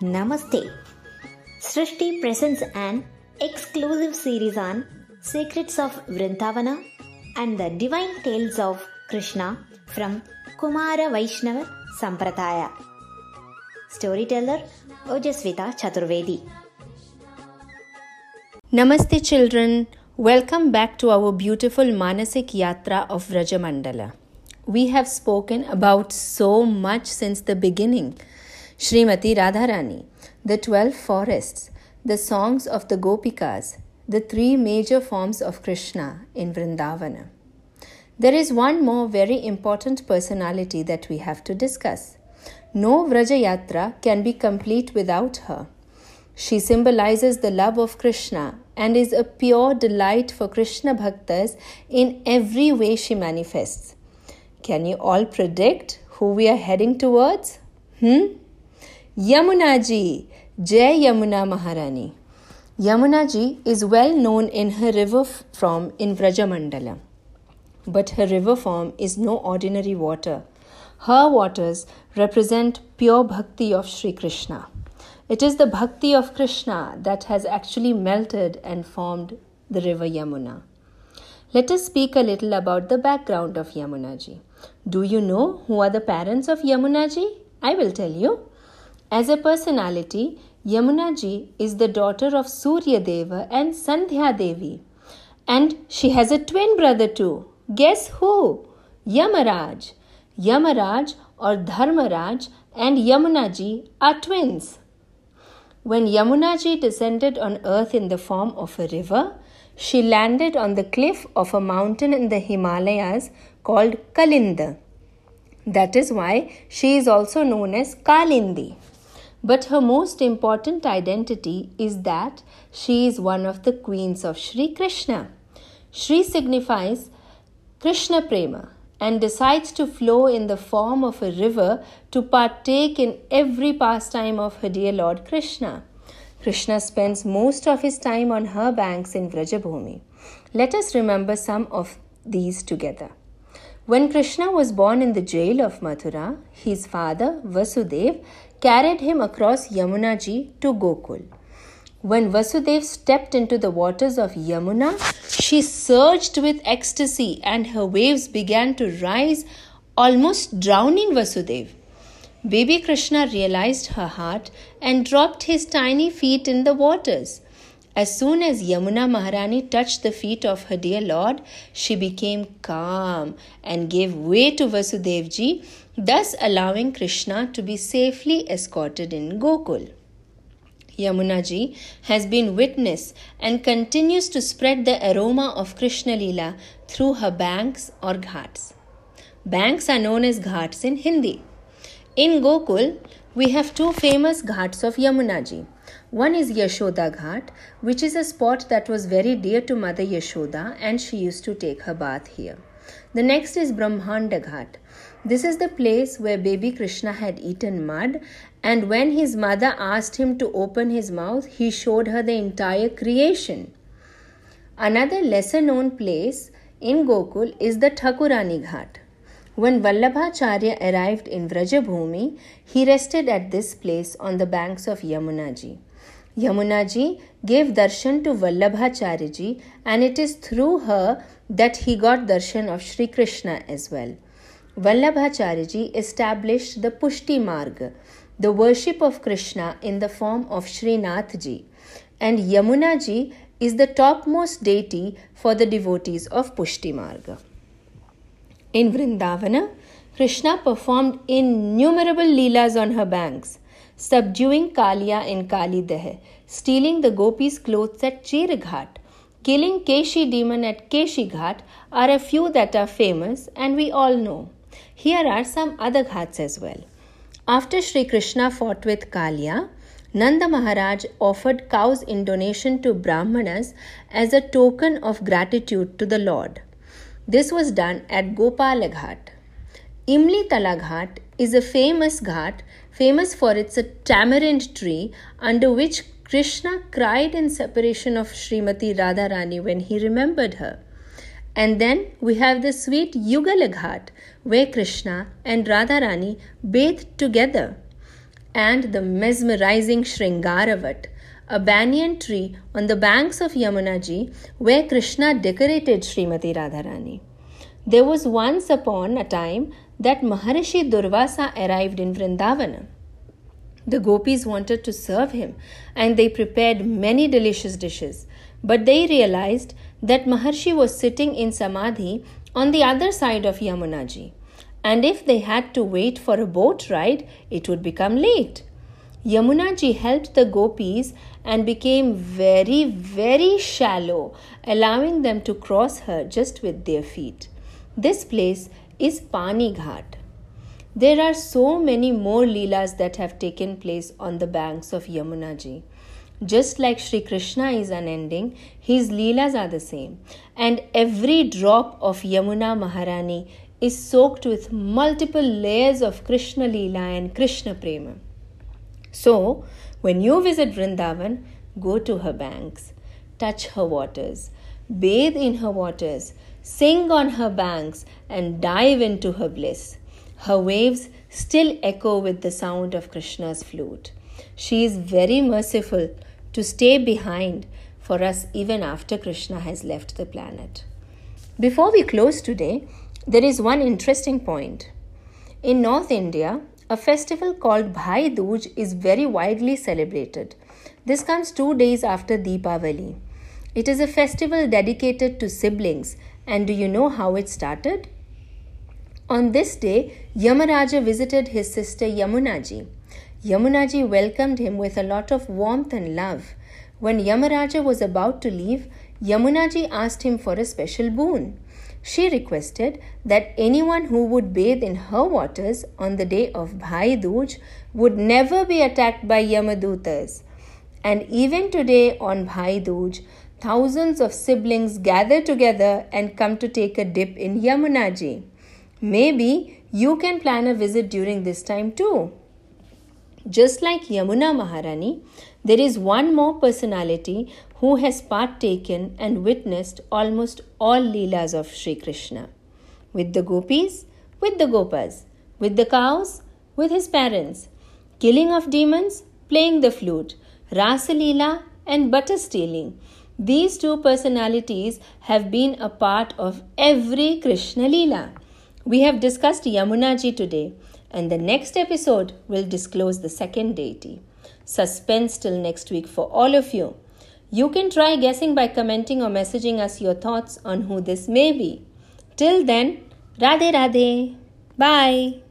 Namaste. Srishti presents an exclusive series on Secrets of Vrindavana and the Divine Tales of Krishna from Kumara Vaishnava Sampradaya. Storyteller Ojasvita Chaturvedi. Namaste, children. Welcome back to our beautiful Manasik Yatra of Vrajamandala. We have spoken about so much since the beginning Srimati Radharani, the 12 forests, the songs of the Gopikas, the three major forms of Krishna in Vrindavana. There is one more very important personality that we have to discuss. No Vraja Yatra can be complete without her. She symbolizes the love of Krishna and is a pure delight for Krishna Bhaktas in every way she manifests. Can you all predict who we are heading towards? Hmm? Yamuna ji, Jai Yamuna Maharani. Yamuna ji is well known in her river form in Vrajamandala. But her river form is no ordinary water. Her waters represent pure bhakti of Sri Krishna. It is the bhakti of Krishna that has actually melted and formed the river Yamuna. Let us speak a little about the background of Yamunaji. Do you know who are the parents of Yamunaji? I will tell you. As a personality, Yamunaji is the daughter of Surya Deva and Sandhya Devi. And she has a twin brother too. Guess who? Yamaraj. Yamaraj or Dharmaraj and Yamunaji are twins. When Yamunaji descended on earth in the form of a river, she landed on the cliff of a mountain in the Himalayas called Kalinda. That is why she is also known as Kalindi. But her most important identity is that she is one of the queens of Sri Krishna. Shri signifies Krishna Prema and decides to flow in the form of a river to partake in every pastime of her dear Lord Krishna. Krishna spends most of his time on her banks in Vrajabhumi. Let us remember some of these together. When Krishna was born in the jail of Mathura, his father Vasudev carried him across Yamunaji to Gokul. When Vasudev stepped into the waters of Yamuna, she surged with ecstasy and her waves began to rise, almost drowning Vasudev. Baby Krishna realized her heart and dropped his tiny feet in the waters. As soon as Yamuna Maharani touched the feet of her dear Lord, she became calm and gave way to Vasudevji, thus allowing Krishna to be safely escorted in Gokul. Yamunaji has been witness and continues to spread the aroma of Krishna Lila through her banks or ghats. Banks are known as ghats in Hindi. In Gokul, we have two famous ghats of Yamunaji. One is Yashoda Ghat, which is a spot that was very dear to Mother Yashoda and she used to take her bath here. The next is Brahmanda Ghat. This is the place where baby Krishna had eaten mud, and when his mother asked him to open his mouth, he showed her the entire creation. Another lesser known place in Gokul is the Thakurani Ghat. When Vallabhacharya arrived in Vrajabhumi, he rested at this place on the banks of Yamunaji. Yamunaji gave darshan to Vallabhacharya and it is through her that he got darshan of Sri Krishna as well. Vallabhacharya established the Pushti Marg, the worship of Krishna in the form of Srinathji, and Yamunaji is the topmost deity for the devotees of Pushti Marga. In Vrindavana, Krishna performed innumerable leelas on her banks, subduing Kalia in Kali Deh, stealing the gopis' clothes at Chiraghat, killing Keshi demon at Keshi Ghat are a few that are famous and we all know. Here are some other ghats as well. After Sri Krishna fought with Kalia, Nanda Maharaj offered cows in donation to Brahmanas as a token of gratitude to the Lord. This was done at Gopala Ghat. Imli Tala Ghat is a famous ghat famous for its tamarind tree under which Krishna cried in separation of Srimati Radharani when he remembered her. And then we have the sweet Yugala Ghat where Krishna and Radharani bathed together. and the mesmerizing Shringaravat, a banyan tree on the banks of Yamunaji where Krishna decorated Srimati Radharani. There was once upon a time that Maharishi Durvasa arrived in Vrindavana. The gopis wanted to serve him and they prepared many delicious dishes. But they realized that Maharshi was sitting in Samadhi on the other side of Yamunaji. And if they had to wait for a boat ride, it would become late. Yamunaji helped the gopis and became very, very shallow, allowing them to cross her just with their feet. This place is Pani Ghat. There are so many more Leelas that have taken place on the banks of Yamunaji. Just like Sri Krishna is unending, his Leelas are the same. And every drop of Yamuna Maharani is soaked with multiple layers of Krishna Leela and Krishna Prema. So, when you visit Vrindavan, go to her banks, touch her waters, bathe in her waters, sing on her banks, and dive into her bliss. Her waves still echo with the sound of Krishna's flute. She is very merciful to stay behind for us even after Krishna has left the planet. Before we close today, there is one interesting point. In North India, a festival called Bhai Dooj is very widely celebrated. This comes two days after Deepavali. It is a festival dedicated to siblings, and do you know how it started? On this day, Yamaraja visited his sister Yamunaji. Yamunaji welcomed him with a lot of warmth and love. When Yamaraja was about to leave, Yamunaji asked him for a special boon. She requested that anyone who would bathe in her waters on the day of Bhai Dooj would never be attacked by Yamadutas. And even today on Bhai Dooj, thousands of siblings gather together and come to take a dip in Yamunaji. Maybe you can plan a visit during this time too. Just like Yamuna Maharani, there is one more personality who has partaken and witnessed almost all Leelas of Sri Krishna. With the gopis, with the gopas, with the cows, with his parents, killing of demons, playing the flute, Rasa Leela, and butter stealing. These two personalities have been a part of every Krishna Leela. We have discussed Yamunaji today and the next episode will disclose the second deity. Suspense till next week for all of you. You can try guessing by commenting or messaging us your thoughts on who this may be. Till then, Radhe Radhe. Bye.